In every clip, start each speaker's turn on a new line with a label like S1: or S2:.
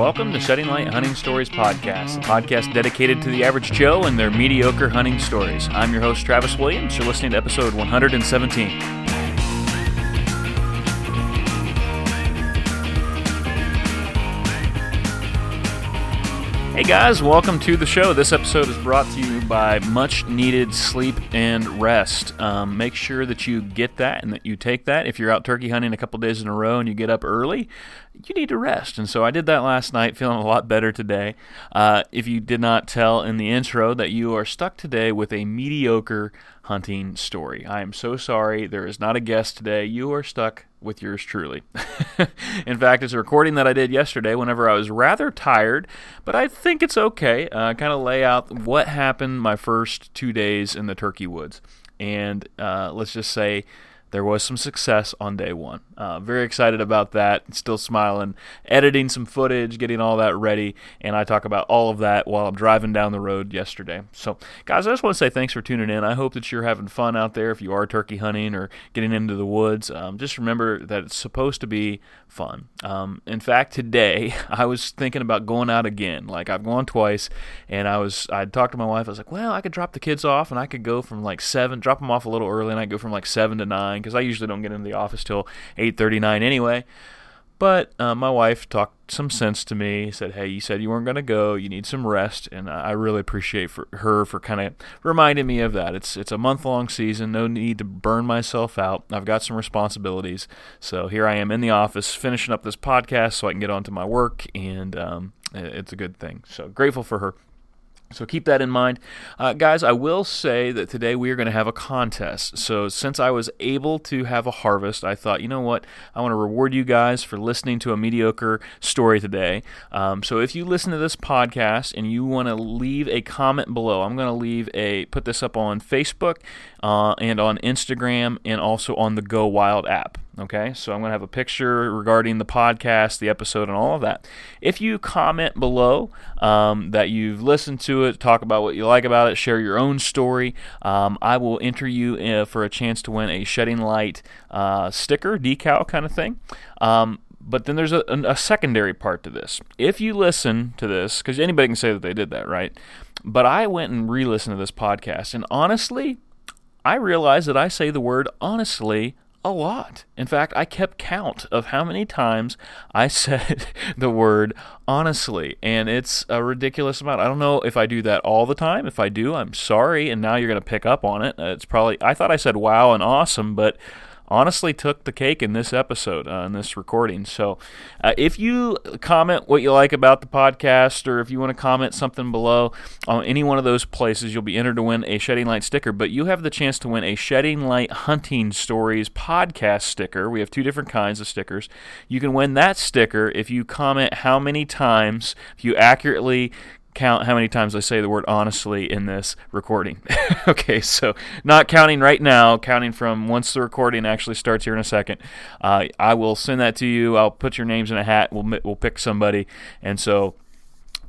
S1: Welcome to Shedding Light Hunting Stories Podcast, a podcast dedicated to the average Joe and their mediocre hunting stories. I'm your host, Travis Williams. You're listening to episode 117. Hey guys, welcome to the show. This episode is brought to you by much needed sleep and rest. Um, make sure that you get that and that you take that. If you're out turkey hunting a couple days in a row and you get up early, you need to rest. And so I did that last night, feeling a lot better today. Uh, if you did not tell in the intro that you are stuck today with a mediocre hunting story, I am so sorry. There is not a guest today. You are stuck with yours truly. in fact, it's a recording that I did yesterday whenever I was rather tired, but I think it's okay. Uh, kind of lay out what happened my first two days in the turkey woods. And uh, let's just say there was some success on day one. Uh, very excited about that. Still smiling. Editing some footage, getting all that ready, and I talk about all of that while I'm driving down the road yesterday. So, guys, I just want to say thanks for tuning in. I hope that you're having fun out there if you are turkey hunting or getting into the woods. Um, just remember that it's supposed to be fun. Um, in fact, today I was thinking about going out again. Like I've gone twice, and I was I talked to my wife. I was like, well, I could drop the kids off, and I could go from like seven, drop them off a little early, and I go from like seven to nine because I usually don't get into the office till 8:39 anyway. But uh, my wife talked some sense to me. Said, "Hey, you said you weren't going to go. You need some rest." And I really appreciate for her for kind of reminding me of that. It's it's a month long season. No need to burn myself out. I've got some responsibilities. So here I am in the office finishing up this podcast so I can get on to my work, and um, it's a good thing. So grateful for her. So keep that in mind. Uh, guys, I will say that today we are going to have a contest. So since I was able to have a harvest, I thought, you know what? I want to reward you guys for listening to a mediocre story today. Um, so if you listen to this podcast and you want to leave a comment below, I'm going to leave a, put this up on Facebook uh, and on Instagram and also on the Go Wild app. Okay, so I'm going to have a picture regarding the podcast, the episode, and all of that. If you comment below um, that you've listened to it, talk about what you like about it, share your own story, um, I will enter you uh, for a chance to win a Shedding Light uh, sticker, decal kind of thing. Um, but then there's a, a, secondary part to this. If you listen to this, because anybody can say that they did that, right? But I went and re listened to this podcast, and honestly, I realized that I say the word honestly a lot. In fact, I kept count of how many times I said the word honestly, and it's a ridiculous amount. I don't know if I do that all the time. If I do, I'm sorry, and now you're going to pick up on it. Uh, it's probably, I thought I said wow and awesome, but honestly took the cake in this episode, uh, in this recording. So, uh, if you comment what you like about the podcast, or if you want to comment something below on any one of those places, you'll be entered to win a Shedding Light sticker. But you have the chance to win a Shedding Light Hunting Stories podcast sticker. We have two different kinds of stickers. You can win that sticker if you comment how many times, you accurately count how many times I say the word honestly in this recording. okay, so not counting right now, counting from once the recording actually starts here in a second. Uh, I will send that to you. I'll put your names in a hat. We'll we'll pick somebody, and so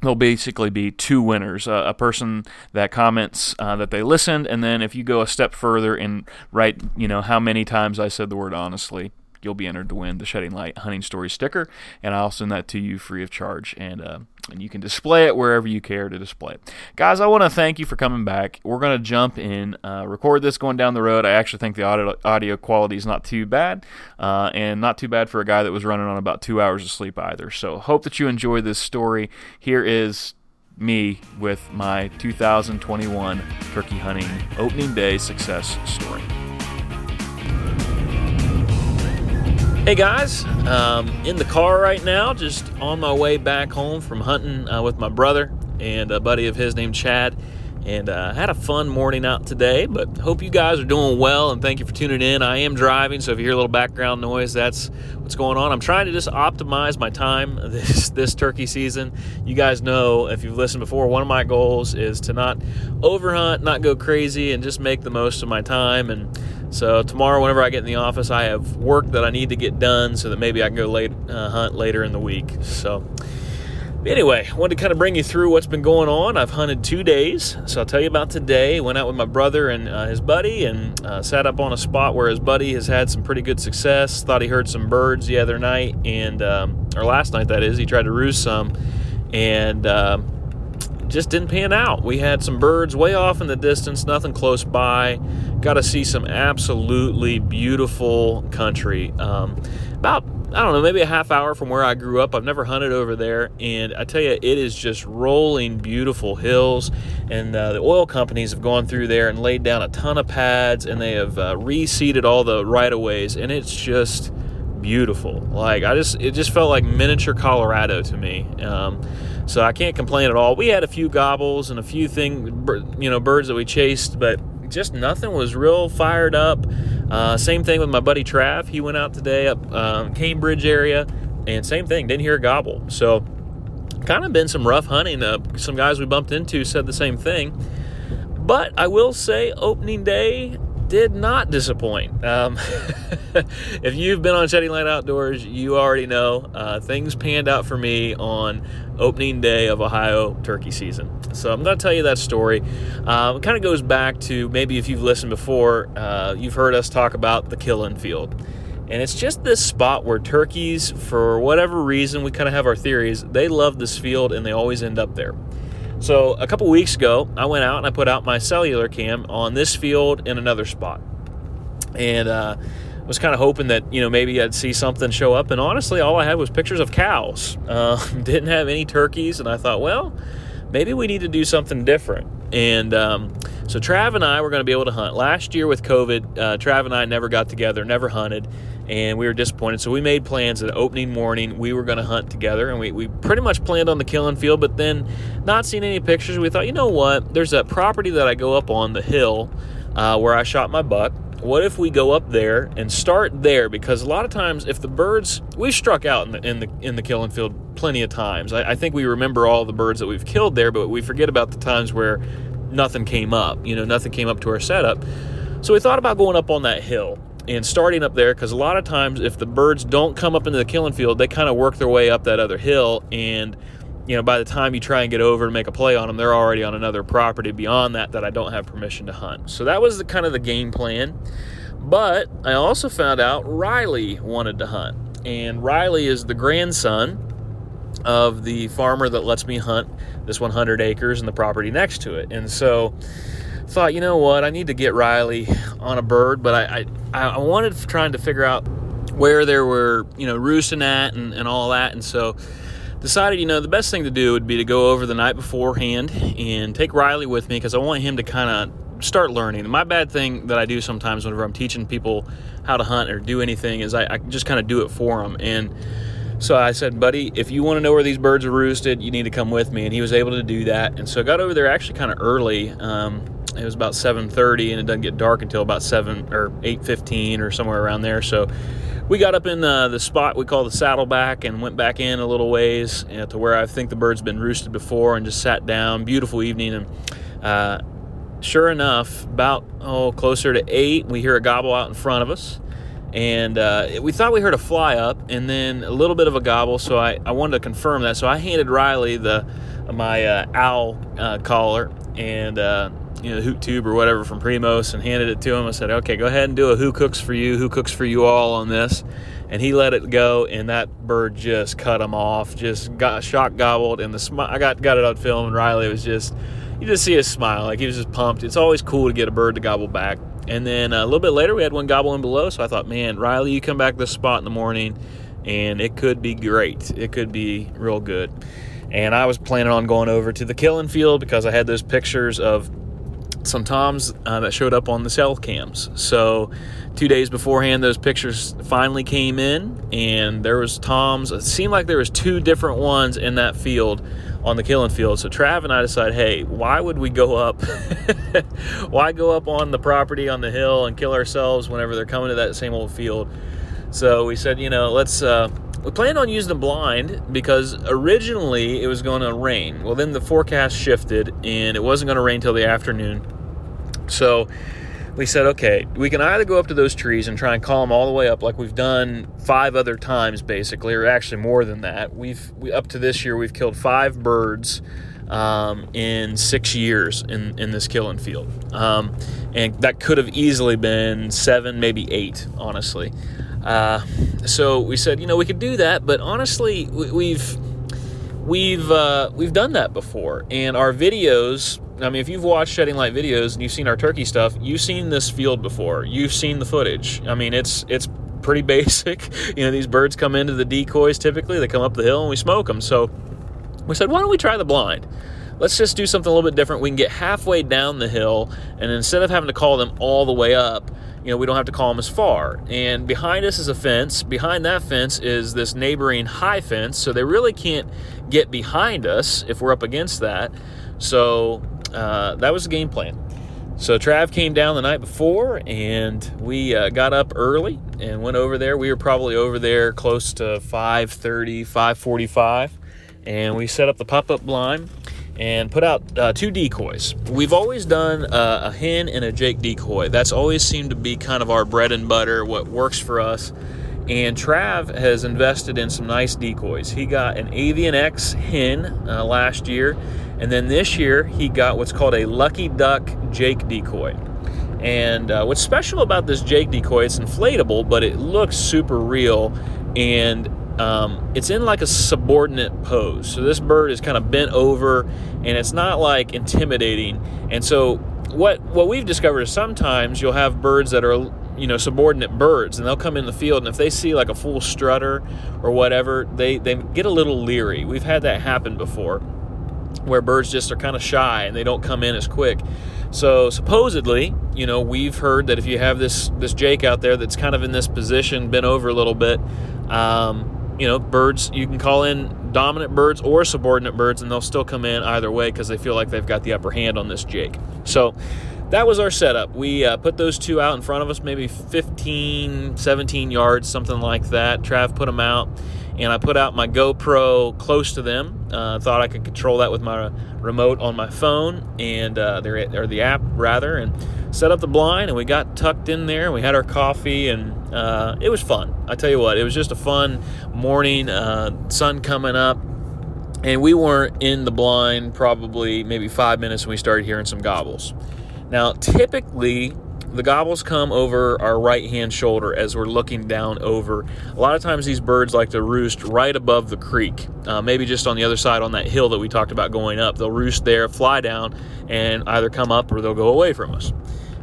S1: there'll basically be two winners uh, a person that comments uh, that they listened and then if you go a step further and write you know how many times i said the word honestly you'll be entered to win the Shedding Light Hunting Story sticker, and I'll send that to you free of charge, and uh, and you can display it wherever you care to display it. Guys, I want to thank you for coming back. We're going to jump in, uh, record this going down the road. I actually think the audio, audio quality is not too bad, uh, and not too bad for a guy that was running on about two hours of sleep either. So hope that you enjoy this story. Here is me with my 2021 turkey hunting opening day success story. Hey guys, um, in the car right now, just on my way back home from hunting uh, with my brother and a buddy of his named Chad. And uh, had a fun morning out today, but hope you guys are doing well and thank you for tuning in. I am driving, so if you hear a little background noise, that's what's going on. I'm trying to just optimize my time this this turkey season. You guys know if you've listened before, one of my goals is to not overhunt, not go crazy, and just make the most of my time. And so tomorrow, whenever I get in the office, I have work that I need to get done so that maybe I can go late uh, hunt later in the week. So Anyway, I wanted to kind of bring you through what's been going on. I've hunted two days, so I'll tell you about today. Went out with my brother and uh, his buddy and uh, sat up on a spot where his buddy has had some pretty good success. Thought he heard some birds the other night, and um, or last night that is. He tried to roost some, and um, just didn't pan out. We had some birds way off in the distance, nothing close by. Got to see some absolutely beautiful country. Um, about I don't know, maybe a half hour from where I grew up. I've never hunted over there, and I tell you, it is just rolling, beautiful hills. And uh, the oil companies have gone through there and laid down a ton of pads, and they have uh, reseeded all the right of ways, and it's just beautiful. Like I just, it just felt like miniature Colorado to me. Um, so I can't complain at all. We had a few gobbles and a few thing, you know, birds that we chased, but just nothing was real fired up. Uh, same thing with my buddy Trav. He went out today up um, Cambridge area, and same thing, didn't hear a gobble. So, kind of been some rough hunting. Uh, some guys we bumped into said the same thing. But I will say, opening day did not disappoint. Um, if you've been on Shedding Light Outdoors, you already know uh, things panned out for me on opening day of Ohio turkey season. So I'm going to tell you that story. Um, it kind of goes back to maybe if you've listened before, uh, you've heard us talk about the killing field. And it's just this spot where turkeys, for whatever reason, we kind of have our theories, they love this field and they always end up there. So a couple weeks ago, I went out and I put out my cellular cam on this field in another spot, and uh, was kind of hoping that you know maybe I'd see something show up. And honestly, all I had was pictures of cows. Uh, didn't have any turkeys, and I thought, well, maybe we need to do something different. And um, so Trav and I were going to be able to hunt. Last year with COVID, uh, Trav and I never got together, never hunted and we were disappointed. So we made plans that opening morning we were going to hunt together, and we, we pretty much planned on the killing field. But then, not seeing any pictures, we thought, you know what? There's a property that I go up on the hill uh, where I shot my buck. What if we go up there and start there? Because a lot of times, if the birds we've struck out in the in the in the killing field plenty of times. I, I think we remember all the birds that we've killed there, but we forget about the times where nothing came up. You know, nothing came up to our setup. So we thought about going up on that hill and starting up there because a lot of times if the birds don't come up into the killing field they kind of work their way up that other hill and you know by the time you try and get over to make a play on them they're already on another property beyond that that i don't have permission to hunt. So that was the kind of the game plan. But i also found out riley wanted to hunt and riley is the grandson of the farmer that lets me hunt this 100 acres and the property next to it. And so thought, you know what, I need to get Riley on a bird, but I, I, I wanted trying to figure out where there were, you know, roosting at and, and all that. And so decided, you know, the best thing to do would be to go over the night beforehand and take Riley with me because I want him to kind of start learning. My bad thing that I do sometimes whenever I'm teaching people how to hunt or do anything is I, I just kind of do it for them. And so I said, buddy, if you want to know where these birds are roosted, you need to come with me. And he was able to do that. And so I got over there actually kind of early. Um, it was about 7:30, and it doesn't get dark until about 7 or 8:15 or somewhere around there. So we got up in uh, the spot we call the saddleback and went back in a little ways you know, to where I think the bird's been roosted before, and just sat down. Beautiful evening, and uh, sure enough, about oh closer to eight, we hear a gobble out in front of us. And uh, we thought we heard a fly up, and then a little bit of a gobble. So I, I wanted to confirm that. So I handed Riley the my uh, owl uh, collar, and uh, you know, hoot tube or whatever from Primos and handed it to him. I said, okay, go ahead and do a who cooks for you, who cooks for you all on this. And he let it go, and that bird just cut him off, just got shock gobbled. And the smile, I got got it on film, and Riley was just, you just see his smile, like he was just pumped. It's always cool to get a bird to gobble back. And then uh, a little bit later, we had one gobble in below. So I thought, man, Riley, you come back this spot in the morning, and it could be great. It could be real good. And I was planning on going over to the killing field because I had those pictures of some toms uh, that showed up on the cell cams. So two days beforehand, those pictures finally came in, and there was toms. It seemed like there was two different ones in that field on the killing field. So Trav and I decided, hey, why would we go up? why go up on the property on the hill and kill ourselves whenever they're coming to that same old field? So we said, you know, let's. Uh, we planned on using the blind because originally it was going to rain. Well, then the forecast shifted and it wasn't going to rain till the afternoon. So we said, okay, we can either go up to those trees and try and call them all the way up, like we've done five other times, basically, or actually more than that. We've we, up to this year, we've killed five birds um, in six years in, in this killing field. Um, and that could have easily been seven, maybe eight, honestly. Uh, so we said, you know, we could do that, but honestly, we, we've we've uh, we've done that before, and our videos. I mean, if you've watched Shedding Light videos and you've seen our turkey stuff, you've seen this field before. You've seen the footage. I mean, it's it's pretty basic. You know, these birds come into the decoys typically. They come up the hill and we smoke them. So we said, why don't we try the blind? Let's just do something a little bit different. We can get halfway down the hill, and instead of having to call them all the way up, you know, we don't have to call them as far. And behind us is a fence. Behind that fence is this neighboring high fence, so they really can't get behind us if we're up against that. So uh, that was the game plan. So Trav came down the night before, and we uh, got up early and went over there. We were probably over there close to 5:30, 5:45, and we set up the pop-up blind and put out uh, two decoys. We've always done uh, a hen and a Jake decoy. That's always seemed to be kind of our bread and butter, what works for us. And Trav has invested in some nice decoys. He got an Avian X hen uh, last year, and then this year he got what's called a Lucky Duck Jake decoy. And uh, what's special about this Jake decoy, it's inflatable, but it looks super real. And um, it's in like a subordinate pose. So this bird is kind of bent over and it's not like intimidating. And so what what we've discovered is sometimes you'll have birds that are you know subordinate birds and they'll come in the field and if they see like a full strutter or whatever they they get a little leery we've had that happen before where birds just are kind of shy and they don't come in as quick so supposedly you know we've heard that if you have this this jake out there that's kind of in this position bent over a little bit um, you know, birds, you can call in dominant birds or subordinate birds, and they'll still come in either way because they feel like they've got the upper hand on this Jake. So that was our setup. We uh, put those two out in front of us, maybe 15, 17 yards, something like that. Trav put them out, and I put out my GoPro close to them. Uh, thought I could control that with my remote on my phone and uh, or the app rather, and set up the blind. And we got tucked in there. And we had our coffee, and uh, it was fun. I tell you what, it was just a fun morning. Uh, sun coming up. And we weren't in the blind probably maybe five minutes when we started hearing some gobbles. Now, typically, the gobbles come over our right hand shoulder as we're looking down over. A lot of times, these birds like to roost right above the creek, uh, maybe just on the other side on that hill that we talked about going up. They'll roost there, fly down, and either come up or they'll go away from us.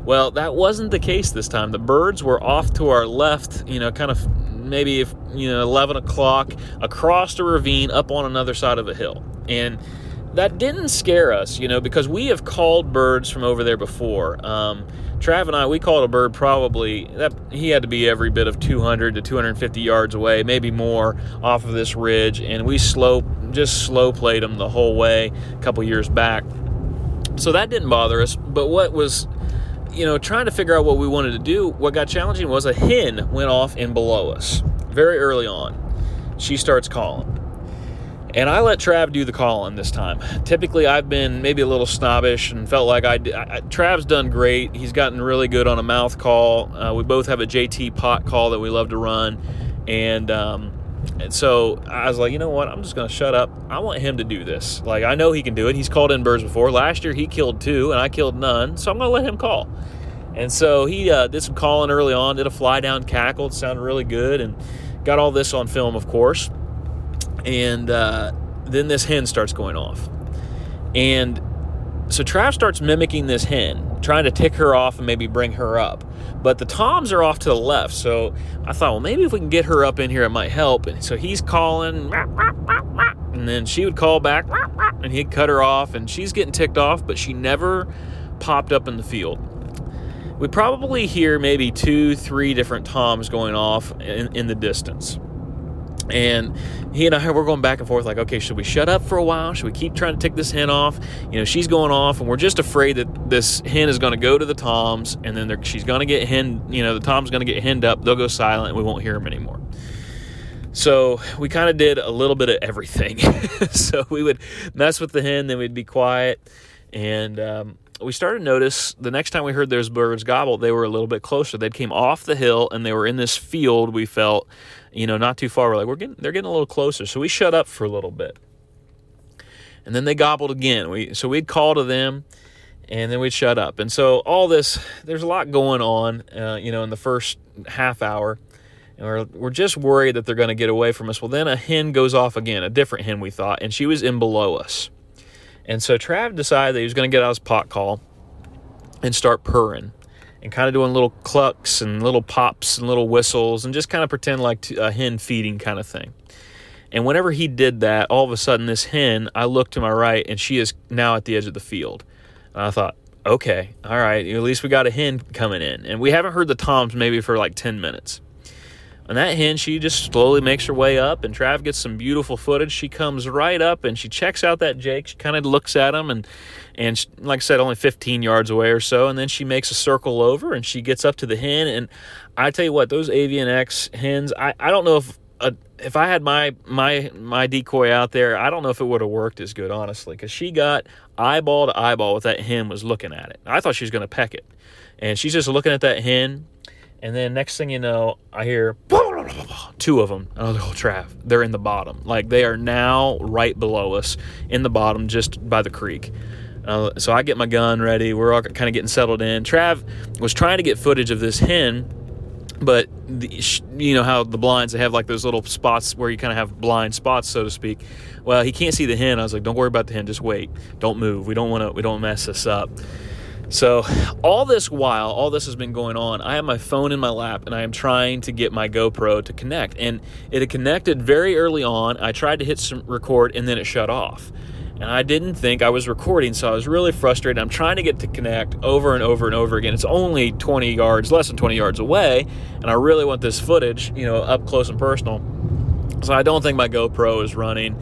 S1: Well, that wasn't the case this time. The birds were off to our left, you know, kind of maybe if, you know 11 o'clock across the ravine up on another side of a hill, and that didn't scare us, you know, because we have called birds from over there before. Um, Trav and I, we called a bird probably that he had to be every bit of 200 to 250 yards away, maybe more, off of this ridge, and we slow just slow played him the whole way a couple years back. So that didn't bother us. But what was, you know, trying to figure out what we wanted to do, what got challenging was a hen went off in below us very early on. She starts calling. And I let Trav do the calling this time. Typically, I've been maybe a little snobbish and felt like I, I Trav's done great. He's gotten really good on a mouth call. Uh, we both have a JT pot call that we love to run, and um, and so I was like, you know what? I'm just going to shut up. I want him to do this. Like I know he can do it. He's called in birds before. Last year he killed two, and I killed none. So I'm going to let him call. And so he uh, did some calling early on. Did a fly down cackle. It sounded really good, and got all this on film, of course and uh, then this hen starts going off. And so Trav starts mimicking this hen, trying to tick her off and maybe bring her up. But the toms are off to the left. So I thought, well, maybe if we can get her up in here, it might help. And so he's calling, and then she would call back, and he'd cut her off. And she's getting ticked off, but she never popped up in the field. We probably hear maybe two, three different toms going off in, in the distance. And he and I were going back and forth, like, okay, should we shut up for a while? Should we keep trying to tick this hen off? You know, she's going off, and we're just afraid that this hen is going to go to the toms, and then she's going to get hen. You know, the tom's going to get henned up. They'll go silent, and we won't hear them anymore. So we kind of did a little bit of everything. so we would mess with the hen, then we'd be quiet, and um, we started to notice the next time we heard those birds gobble, they were a little bit closer. They came off the hill and they were in this field. We felt, you know, not too far. We're like, we're getting, they're getting a little closer. So we shut up for a little bit, and then they gobbled again. We so we'd call to them, and then we'd shut up. And so all this, there's a lot going on, uh, you know, in the first half hour. And we're, we're just worried that they're going to get away from us. Well, then a hen goes off again, a different hen we thought, and she was in below us. And so Trav decided that he was going to get out his pot call and start purring and kind of doing little clucks and little pops and little whistles and just kind of pretend like a hen feeding kind of thing. And whenever he did that, all of a sudden, this hen, I look to my right and she is now at the edge of the field. And I thought, okay, all right, at least we got a hen coming in. And we haven't heard the toms maybe for like 10 minutes. And that hen, she just slowly makes her way up, and Trav gets some beautiful footage. She comes right up and she checks out that Jake. She kind of looks at him, and and she, like I said, only 15 yards away or so. And then she makes a circle over, and she gets up to the hen. And I tell you what, those Avian X hens, I, I don't know if uh, if I had my my my decoy out there, I don't know if it would have worked as good, honestly, because she got eyeball to eyeball with that hen was looking at it. I thought she was going to peck it, and she's just looking at that hen and then next thing you know, I hear two of them. And I was like, oh, Trav, they're in the bottom. Like they are now right below us in the bottom, just by the creek. Uh, so I get my gun ready. We're all kind of getting settled in. Trav was trying to get footage of this hen, but the, you know how the blinds they have like those little spots where you kind of have blind spots, so to speak. Well, he can't see the hen. I was like, don't worry about the hen. Just wait. Don't move. We don't want to. We don't mess this up. So, all this while, all this has been going on, I have my phone in my lap and I am trying to get my GoPro to connect. And it had connected very early on. I tried to hit some record and then it shut off. And I didn't think I was recording, so I was really frustrated. I'm trying to get to connect over and over and over again. It's only 20 yards, less than 20 yards away, and I really want this footage, you know, up close and personal. So I don't think my GoPro is running,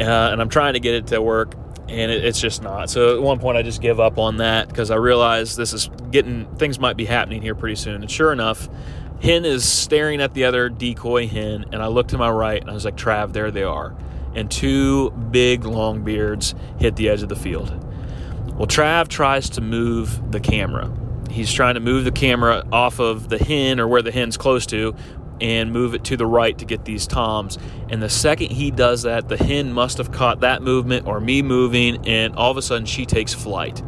S1: uh, and I'm trying to get it to work and it, it's just not. So at one point, I just give up on that because I realize this is getting things might be happening here pretty soon. And sure enough, hen is staring at the other decoy hen, and I look to my right and I was like, Trav, there they are. And two big long beards hit the edge of the field. Well, Trav tries to move the camera. He's trying to move the camera off of the hen or where the hen's close to, and move it to the right to get these toms. And the second he does that, the hen must have caught that movement or me moving, and all of a sudden she takes flight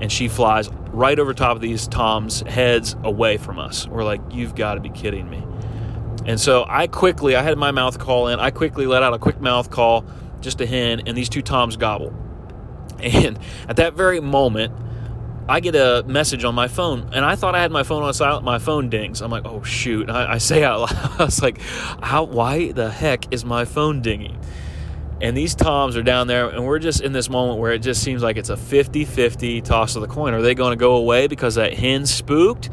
S1: and she flies right over top of these toms' heads away from us. We're like, you've got to be kidding me. And so I quickly, I had my mouth call in, I quickly let out a quick mouth call, just a hen, and these two toms gobble. And at that very moment, I get a message on my phone, and I thought I had my phone on silent. My phone dings. I'm like, oh shoot! I, I say out loud, I was like, how? Why the heck is my phone dinging? And these toms are down there, and we're just in this moment where it just seems like it's a 50-50 toss of the coin. Are they going to go away because that hen spooked,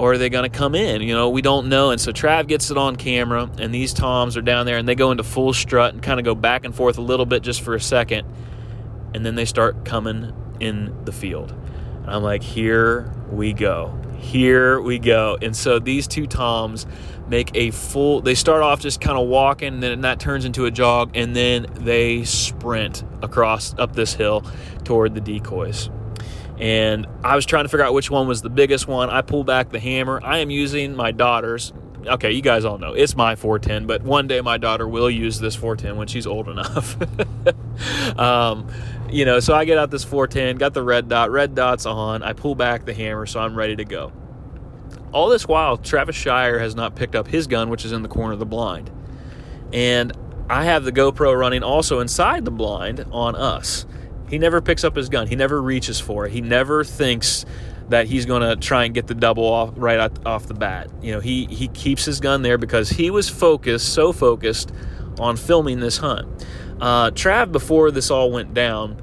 S1: or are they going to come in? You know, we don't know. And so Trav gets it on camera, and these toms are down there, and they go into full strut and kind of go back and forth a little bit just for a second, and then they start coming in the field. I'm like, here we go. Here we go. And so these two toms make a full they start off just kind of walking and then that turns into a jog and then they sprint across up this hill toward the decoys and i was trying to figure out which one was the biggest one i pull back the hammer i am using my daughter's okay you guys all know it's my 410 but one day my daughter will use this 410 when she's old enough um, you know, so I get out this 410, got the red dot, red dot's on. I pull back the hammer, so I'm ready to go. All this while, Travis Shire has not picked up his gun, which is in the corner of the blind. And I have the GoPro running also inside the blind on us. He never picks up his gun. He never reaches for it. He never thinks that he's going to try and get the double off right off the bat. You know, he he keeps his gun there because he was focused, so focused on filming this hunt. Uh, Trav, before this all went down,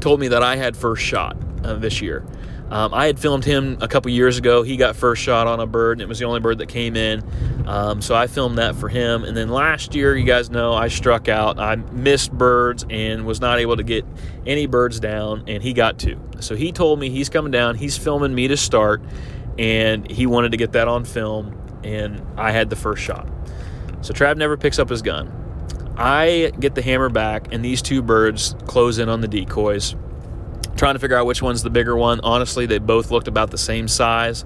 S1: told me that I had first shot uh, this year. Um, I had filmed him a couple years ago. He got first shot on a bird, and it was the only bird that came in. Um, so I filmed that for him. And then last year, you guys know, I struck out. I missed birds and was not able to get any birds down, and he got two. So he told me he's coming down. He's filming me to start, and he wanted to get that on film, and I had the first shot. So Trav never picks up his gun. I get the hammer back, and these two birds close in on the decoys. Trying to figure out which one's the bigger one. Honestly, they both looked about the same size.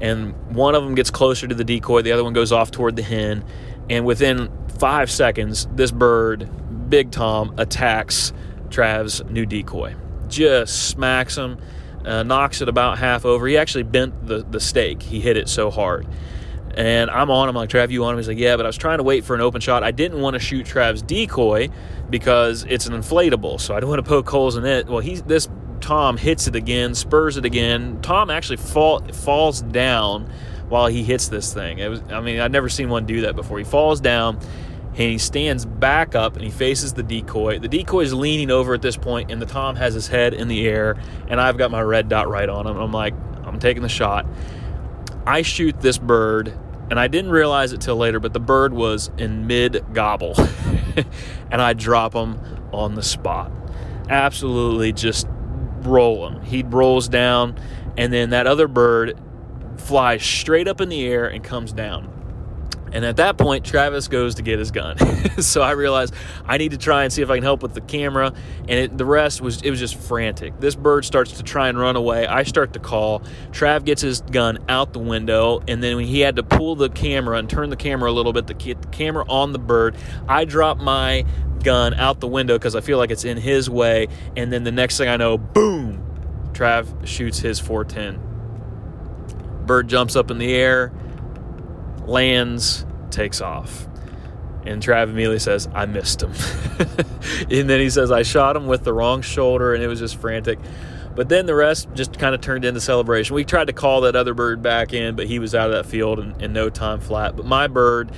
S1: And one of them gets closer to the decoy, the other one goes off toward the hen. And within five seconds, this bird, Big Tom, attacks Trav's new decoy. Just smacks him, uh, knocks it about half over. He actually bent the, the stake, he hit it so hard. And I'm on him like, Trav, you on him? He's like, yeah, but I was trying to wait for an open shot. I didn't want to shoot Trav's decoy because it's an inflatable, so I don't want to poke holes in it. Well, he's this Tom hits it again, spurs it again. Tom actually fall, falls down while he hits this thing. It was, I mean, I'd never seen one do that before. He falls down and he stands back up and he faces the decoy. The decoy is leaning over at this point, and the Tom has his head in the air, and I've got my red dot right on him. I'm like, I'm taking the shot. I shoot this bird, and I didn't realize it till later, but the bird was in mid gobble, and I drop him on the spot. Absolutely just roll him. He rolls down, and then that other bird flies straight up in the air and comes down. And at that point, Travis goes to get his gun. so I realized I need to try and see if I can help with the camera. And it, the rest was it was just frantic. This bird starts to try and run away. I start to call. Trav gets his gun out the window, and then he had to pull the camera and turn the camera a little bit to get the camera on the bird, I drop my gun out the window because I feel like it's in his way. And then the next thing I know, boom, Trav shoots his 410. Bird jumps up in the air, lands, takes off. And Trav immediately says, I missed him. and then he says, I shot him with the wrong shoulder, and it was just frantic. But then the rest just kind of turned into celebration. We tried to call that other bird back in, but he was out of that field in, in no time flat. But my bird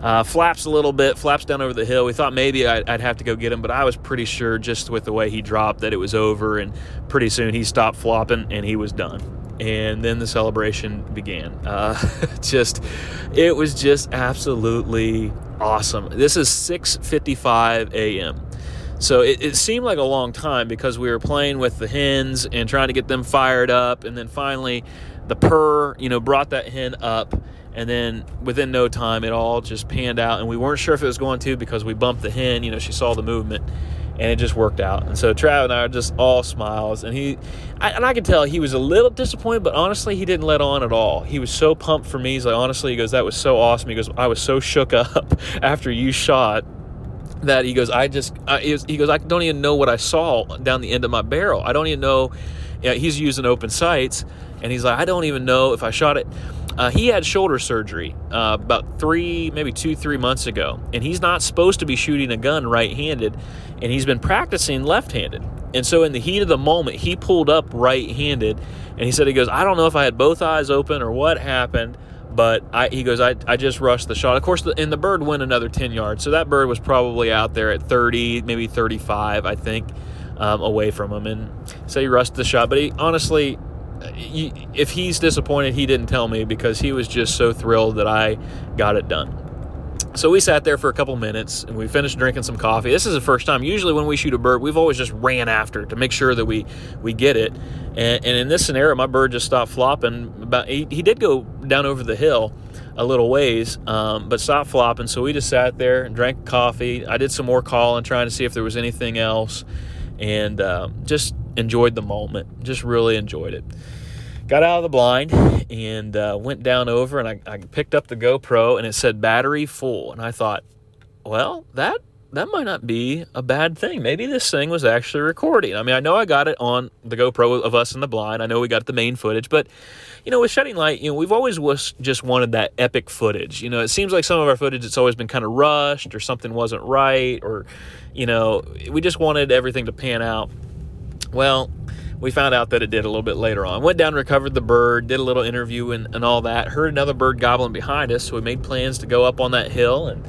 S1: uh, flaps a little bit, flaps down over the hill. We thought maybe I'd, I'd, have to go get him, but I was pretty sure just with the way he dropped that it was over. And pretty soon he stopped flopping and he was done. And then the celebration began. Uh, just, it was just absolutely awesome. This is 6:55 a.m. So it, it, seemed like a long time because we were playing with the hens and trying to get them fired up, and then finally, the purr, you know, brought that hen up and then within no time, it all just panned out. And we weren't sure if it was going to because we bumped the hen. You know, she saw the movement and it just worked out. And so Trav and I are just all smiles. And he, I, and I could tell he was a little disappointed, but honestly, he didn't let on at all. He was so pumped for me. He's like, honestly, he goes, that was so awesome. He goes, I was so shook up after you shot that he goes, I just, I, he goes, I don't even know what I saw down the end of my barrel. I don't even know. Yeah, he's using open sights, and he's like, I don't even know if I shot it. Uh, he had shoulder surgery uh, about three, maybe two, three months ago, and he's not supposed to be shooting a gun right handed, and he's been practicing left handed. And so, in the heat of the moment, he pulled up right handed, and he said, He goes, I don't know if I had both eyes open or what happened, but I, he goes, I, I just rushed the shot. Of course, the, and the bird went another 10 yards, so that bird was probably out there at 30, maybe 35, I think. Um, away from him, and so he rushed the shot. But he honestly, if he's disappointed, he didn't tell me because he was just so thrilled that I got it done. So we sat there for a couple minutes and we finished drinking some coffee. This is the first time. Usually, when we shoot a bird, we've always just ran after to make sure that we we get it. And, and in this scenario, my bird just stopped flopping. About he, he did go down over the hill a little ways, um, but stopped flopping. So we just sat there and drank coffee. I did some more calling, trying to see if there was anything else, and uh, just enjoyed the moment. Just really enjoyed it. Got out of the blind and uh, went down over and I, I picked up the GoPro and it said battery full. And I thought, well, that that might not be a bad thing. Maybe this thing was actually recording. I mean, I know I got it on the GoPro of us in the blind. I know we got the main footage, but you know, with shedding light, you know, we've always was just wanted that epic footage. You know, it seems like some of our footage it's always been kind of rushed or something wasn't right or you know, we just wanted everything to pan out. Well, we found out that it did a little bit later on. Went down, recovered the bird, did a little interview and, and all that. Heard another bird gobbling behind us, so we made plans to go up on that hill and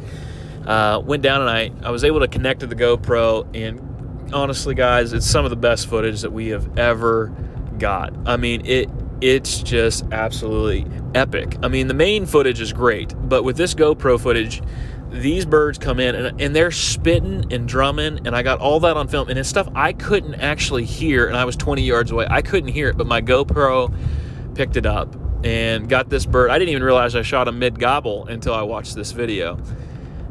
S1: uh, went down and I, I was able to connect to the GoPro. And honestly, guys, it's some of the best footage that we have ever got. I mean, it it's just absolutely epic. I mean, the main footage is great, but with this GoPro footage, these birds come in and, and they're spitting and drumming and i got all that on film and it's stuff i couldn't actually hear and i was 20 yards away i couldn't hear it but my gopro picked it up and got this bird i didn't even realize i shot a mid gobble until i watched this video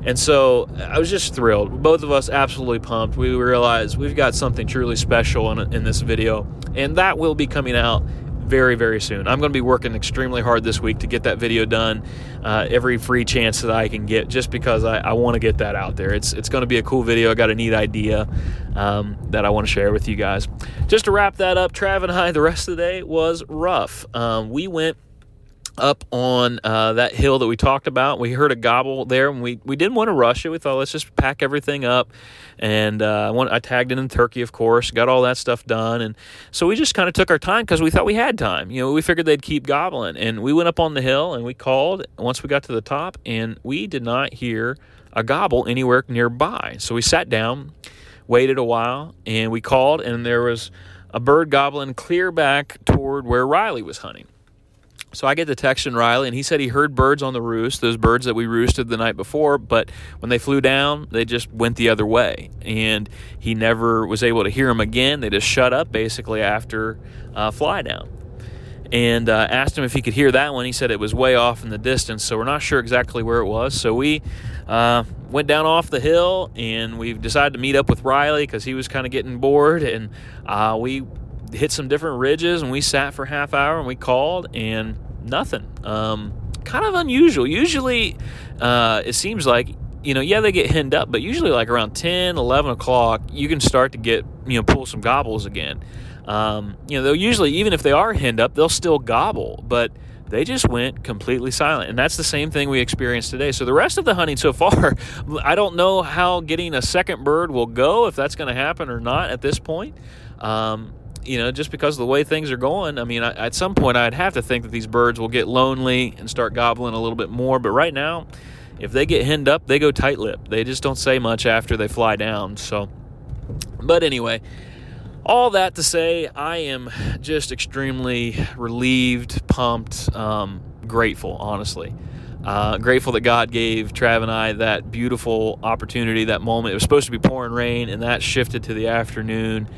S1: And so I was just thrilled. Both of us absolutely pumped. We realized we've got something truly special in, in this video, and that will be coming out very, very soon. I'm going to be working extremely hard this week to get that video done uh, every free chance that I can get just because I, I want to get that out there. It's, it's going to be a cool video. I got a neat idea um, that I want to share with you guys. Just to wrap that up, Trav and I, the rest of the day was rough. Um, we went up on uh, that hill that we talked about. We heard a gobble there, and we, we didn't want to rush it. We thought let's just pack everything up, and uh, I, want, I tagged in in Turkey, of course, got all that stuff done, and so we just kind of took our time because we thought we had time. You know, we figured they'd keep gobbling, and we went up on the hill and we called once we got to the top, and we did not hear a gobble anywhere nearby. So we sat down, waited a while, and we called, and there was a bird gobbling clear back toward where Riley was hunting. So I get the text from Riley, and he said he heard birds on the roost, those birds that we roosted the night before, but when they flew down, they just went the other way. And he never was able to hear them again. They just shut up basically after uh, fly down. And uh, asked him if he could hear that one. He said it was way off in the distance, so we're not sure exactly where it was. So we uh, went down off the hill, and we decided to meet up with Riley because he was kind of getting bored. And uh, we hit some different ridges, and we sat for half hour, and we called, and nothing. Um, kind of unusual. Usually, uh, it seems like you know, yeah, they get henned up, but usually like around 10, 11 o'clock, you can start to get, you know, pull some gobbles again. Um, you know, they'll usually, even if they are henned up, they'll still gobble, but they just went completely silent. And that's the same thing we experienced today. So the rest of the hunting so far, I don't know how getting a second bird will go, if that's going to happen or not at this point. Um, you know, just because of the way things are going, I mean, I, at some point I'd have to think that these birds will get lonely and start gobbling a little bit more. But right now, if they get henned up, they go tight lipped. They just don't say much after they fly down. So, but anyway, all that to say, I am just extremely relieved, pumped, um, grateful, honestly. Uh, grateful that God gave Trav and I that beautiful opportunity, that moment. It was supposed to be pouring rain, and that shifted to the afternoon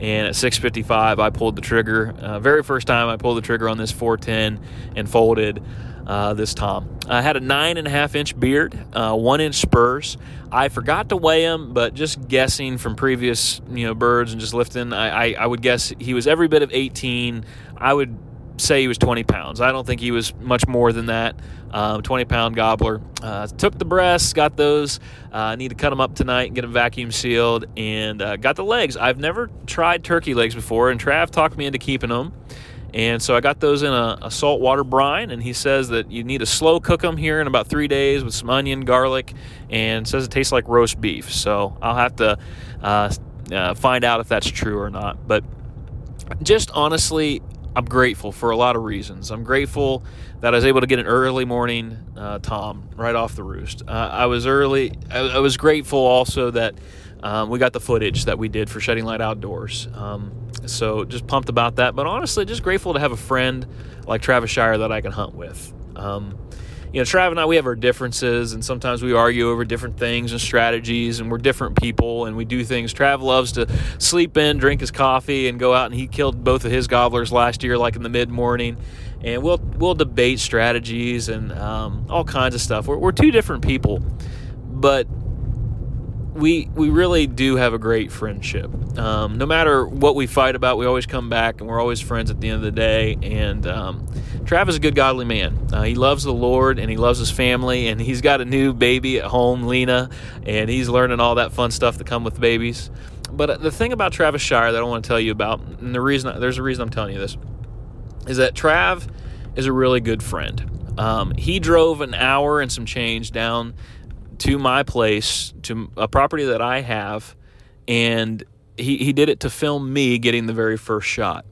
S1: and at 6:55 I pulled the trigger. Uh, very first time I pulled the trigger on this 410 and folded uh, this tom. I had a nine and a half inch beard, uh, one inch spurs. I forgot to weigh him, but just guessing from previous you know birds and just lifting, I, I, I would guess he was every bit of 18. I would say he was 20 pounds. I don't think he was much more than that. Um, 20 pound gobbler. Uh, took the breasts, got those. Uh, I uh, need to cut them up tonight and get them vacuum sealed, and uh, got the legs. I've never tried turkey legs before, and Trav talked me into keeping them. And so I got those in a, a salt water brine, and he says that you need to slow cook them here in about three days with some onion, garlic, and says it tastes like roast beef. So I'll have to uh, uh, find out if that's true or not. But just honestly, I'm grateful for a lot of reasons. I'm grateful that I was able to get an early morning uh, Tom right off the roost. Uh, I was early. I, I, was grateful also that um, we got the footage that we did for Shedding Light Outdoors. Um, so just pumped about that. But honestly, just grateful to have a friend like Travis Shire that I can hunt with. Um, you know, Trav and I, we have our differences, and sometimes we argue over different things and strategies, and we're different people, and we do things. Trav loves to sleep in, drink his coffee, and go out, and he killed both of his gobblers last year, like in the mid morning. And we'll we'll debate strategies and um, all kinds of stuff. We're, we're two different people, but we we really do have a great friendship. Um, no matter what we fight about, we always come back, and we're always friends at the end of the day. And um, Trav is a good, godly man. Uh, he loves the Lord, and he loves his family, and he's got a new baby at home, Lena, and he's learning all that fun stuff that come with babies. But uh, the thing about Travis Shire that I want to tell you about, and the reason there's a reason I'm telling you this, is that Trav is a really good friend. Um, he drove an hour and some change down to my place, to a property that I have, and he, he did it to film me getting the very first shot.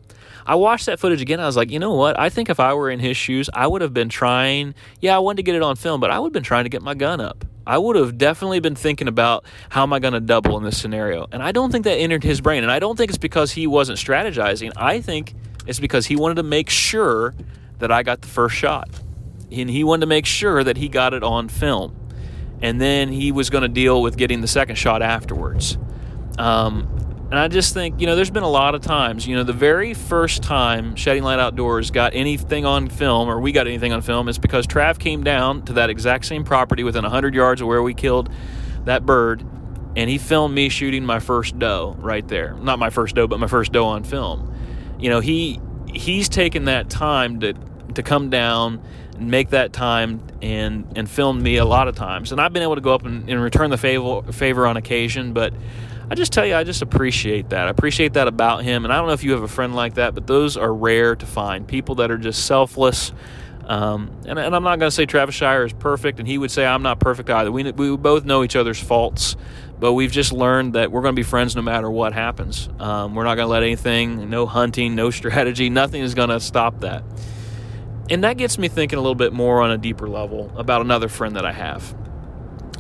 S1: I watched that footage again. I was like, you know what? I think if I were in his shoes, I would have been trying. Yeah, I wanted to get it on film, but I would have been trying to get my gun up. I would have definitely been thinking about how am I going to double in this scenario. And I don't think that entered his brain. And I don't think it's because he wasn't strategizing. I think it's because he wanted to make sure that I got the first shot. And he wanted to make sure that he got it on film and then he was going to deal with getting the second shot afterwards. Um, And I just think, you know, there's been a lot of times, you know, the very first time Shedding Light Outdoors got anything on film, or we got anything on film, is because Trav came down to that exact same property within 100 yards of where we killed that bird, and he filmed me shooting my first doe right there. Not my first doe, but my first doe on film. You know, he he's taken that time to to come down make that time and and film me a lot of times. And I've been able to go up and, and return the favor favor on occasion, but I just tell you, I just appreciate that. I appreciate that about him. And I don't know if you have a friend like that, but those are rare to find. People that are just selfless. Um, and, and, I'm not going to say Travis Shire is perfect, and he would say I'm not perfect either. We, we both know each other's faults, but we've just learned that we're going to be friends no matter what happens. Um, we're not going to let anything, no hunting, no strategy, nothing is going to stop that. And that gets me thinking a little bit more on a deeper level about another friend that I have.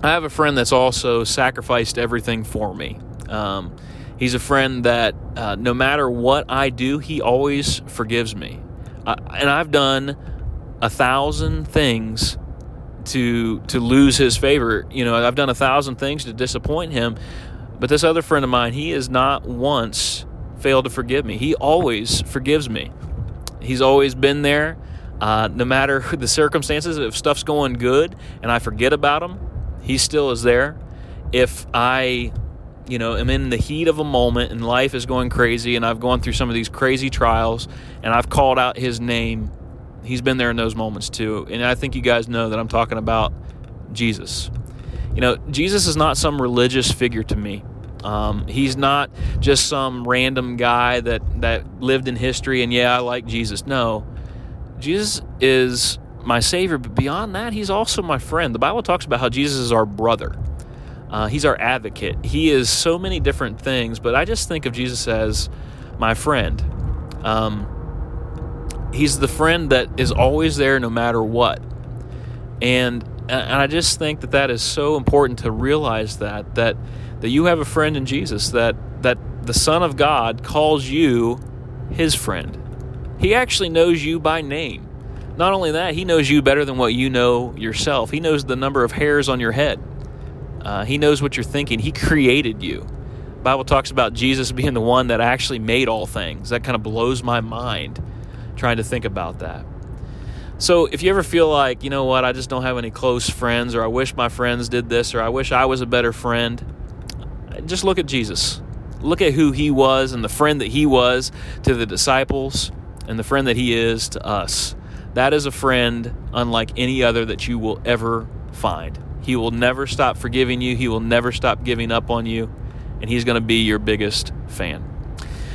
S1: I have a friend that's also sacrificed everything for me. Um, he's a friend that uh, no matter what I do, he always forgives me. Uh, and I've done a thousand things to to lose his favor. You know, I've done a thousand things to disappoint him. But this other friend of mine, he has not once failed to forgive me. He always forgives me. He's always been there. Uh, no matter the circumstances, if stuff's going good and I forget about him, he still is there. If I you know, am in the heat of a moment and life is going crazy and I've gone through some of these crazy trials and I've called out his name, he's been there in those moments too. And I think you guys know that I'm talking about Jesus. You know, Jesus is not some religious figure to me. Um, he's not just some random guy that, that lived in history and yeah, I like Jesus. No, Jesus is my Savior, but beyond that, he's also my friend. The Bible talks about how Jesus is our brother. Uh, he's our advocate. He is so many different things, but I just think of Jesus as my friend. Um, he's the friend that is always there no matter what. And, and I just think that that is so important to realize that that that you have a friend in Jesus that that the Son of God calls you his friend. He actually knows you by name. Not only that, he knows you better than what you know yourself. He knows the number of hairs on your head. Uh, he knows what you're thinking. He created you. The Bible talks about Jesus being the one that actually made all things. That kind of blows my mind trying to think about that. So if you ever feel like, you know what, I just don't have any close friends, or I wish my friends did this, or I wish I was a better friend, just look at Jesus. Look at who he was and the friend that he was to the disciples and the friend that he is to us. That is a friend unlike any other that you will ever find. He will never stop forgiving you, He will never stop giving up on you, and He's going to be your biggest fan.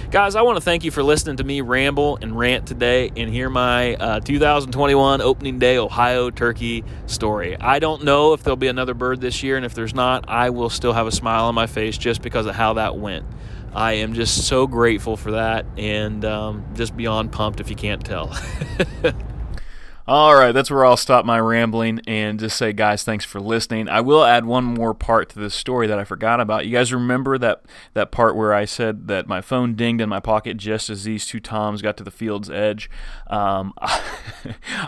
S1: Guys, I want to thank you for listening to me ramble and rant today and hear my uh, 2021 opening day Ohio turkey story. I don't know if there'll be another bird this year, and if there's not, I will still have a smile on my face just because of how that went. I am just so grateful for that and um, just beyond pumped if you can't tell.
S2: All right, that's where I'll stop my rambling and just say, guys, thanks for listening. I will add one more part to this story that I forgot about. You guys remember that that part where I said that my phone dinged in my pocket just as these two toms got to the field's edge? Um,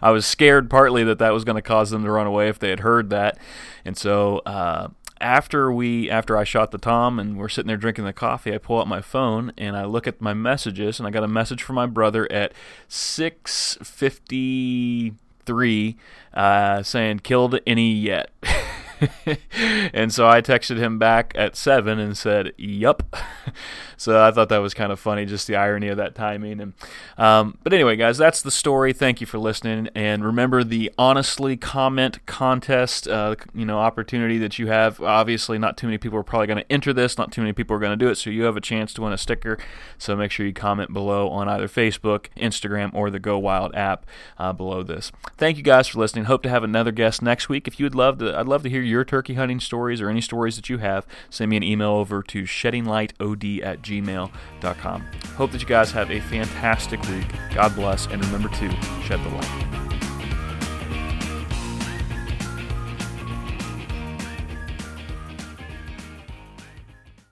S2: I was scared partly that that was going to cause them to run away if they had heard that, and so uh, after we after I shot the tom and we're sitting there drinking the coffee, I pull out my phone and I look at my messages and I got a message from my brother at 6:53 uh, saying killed any yet. and so I texted him back at seven and said, "Yup." so I thought that was kind of funny, just the irony of that timing. And um, but anyway, guys, that's the story. Thank you for listening, and remember the honestly comment contest. Uh, you know, opportunity that you have. Obviously, not too many people are probably going to enter this. Not too many people are going to do it. So you have a chance to win a sticker. So make sure you comment below on either Facebook, Instagram, or the Go Wild app uh, below this. Thank you guys for listening. Hope to have another guest next week. If you would love to, I'd love to hear your turkey hunting stories or any stories that you have, send me an email over to sheddinglightod at gmail.com. Hope that you guys have a fantastic week. God bless, and remember to shed the light.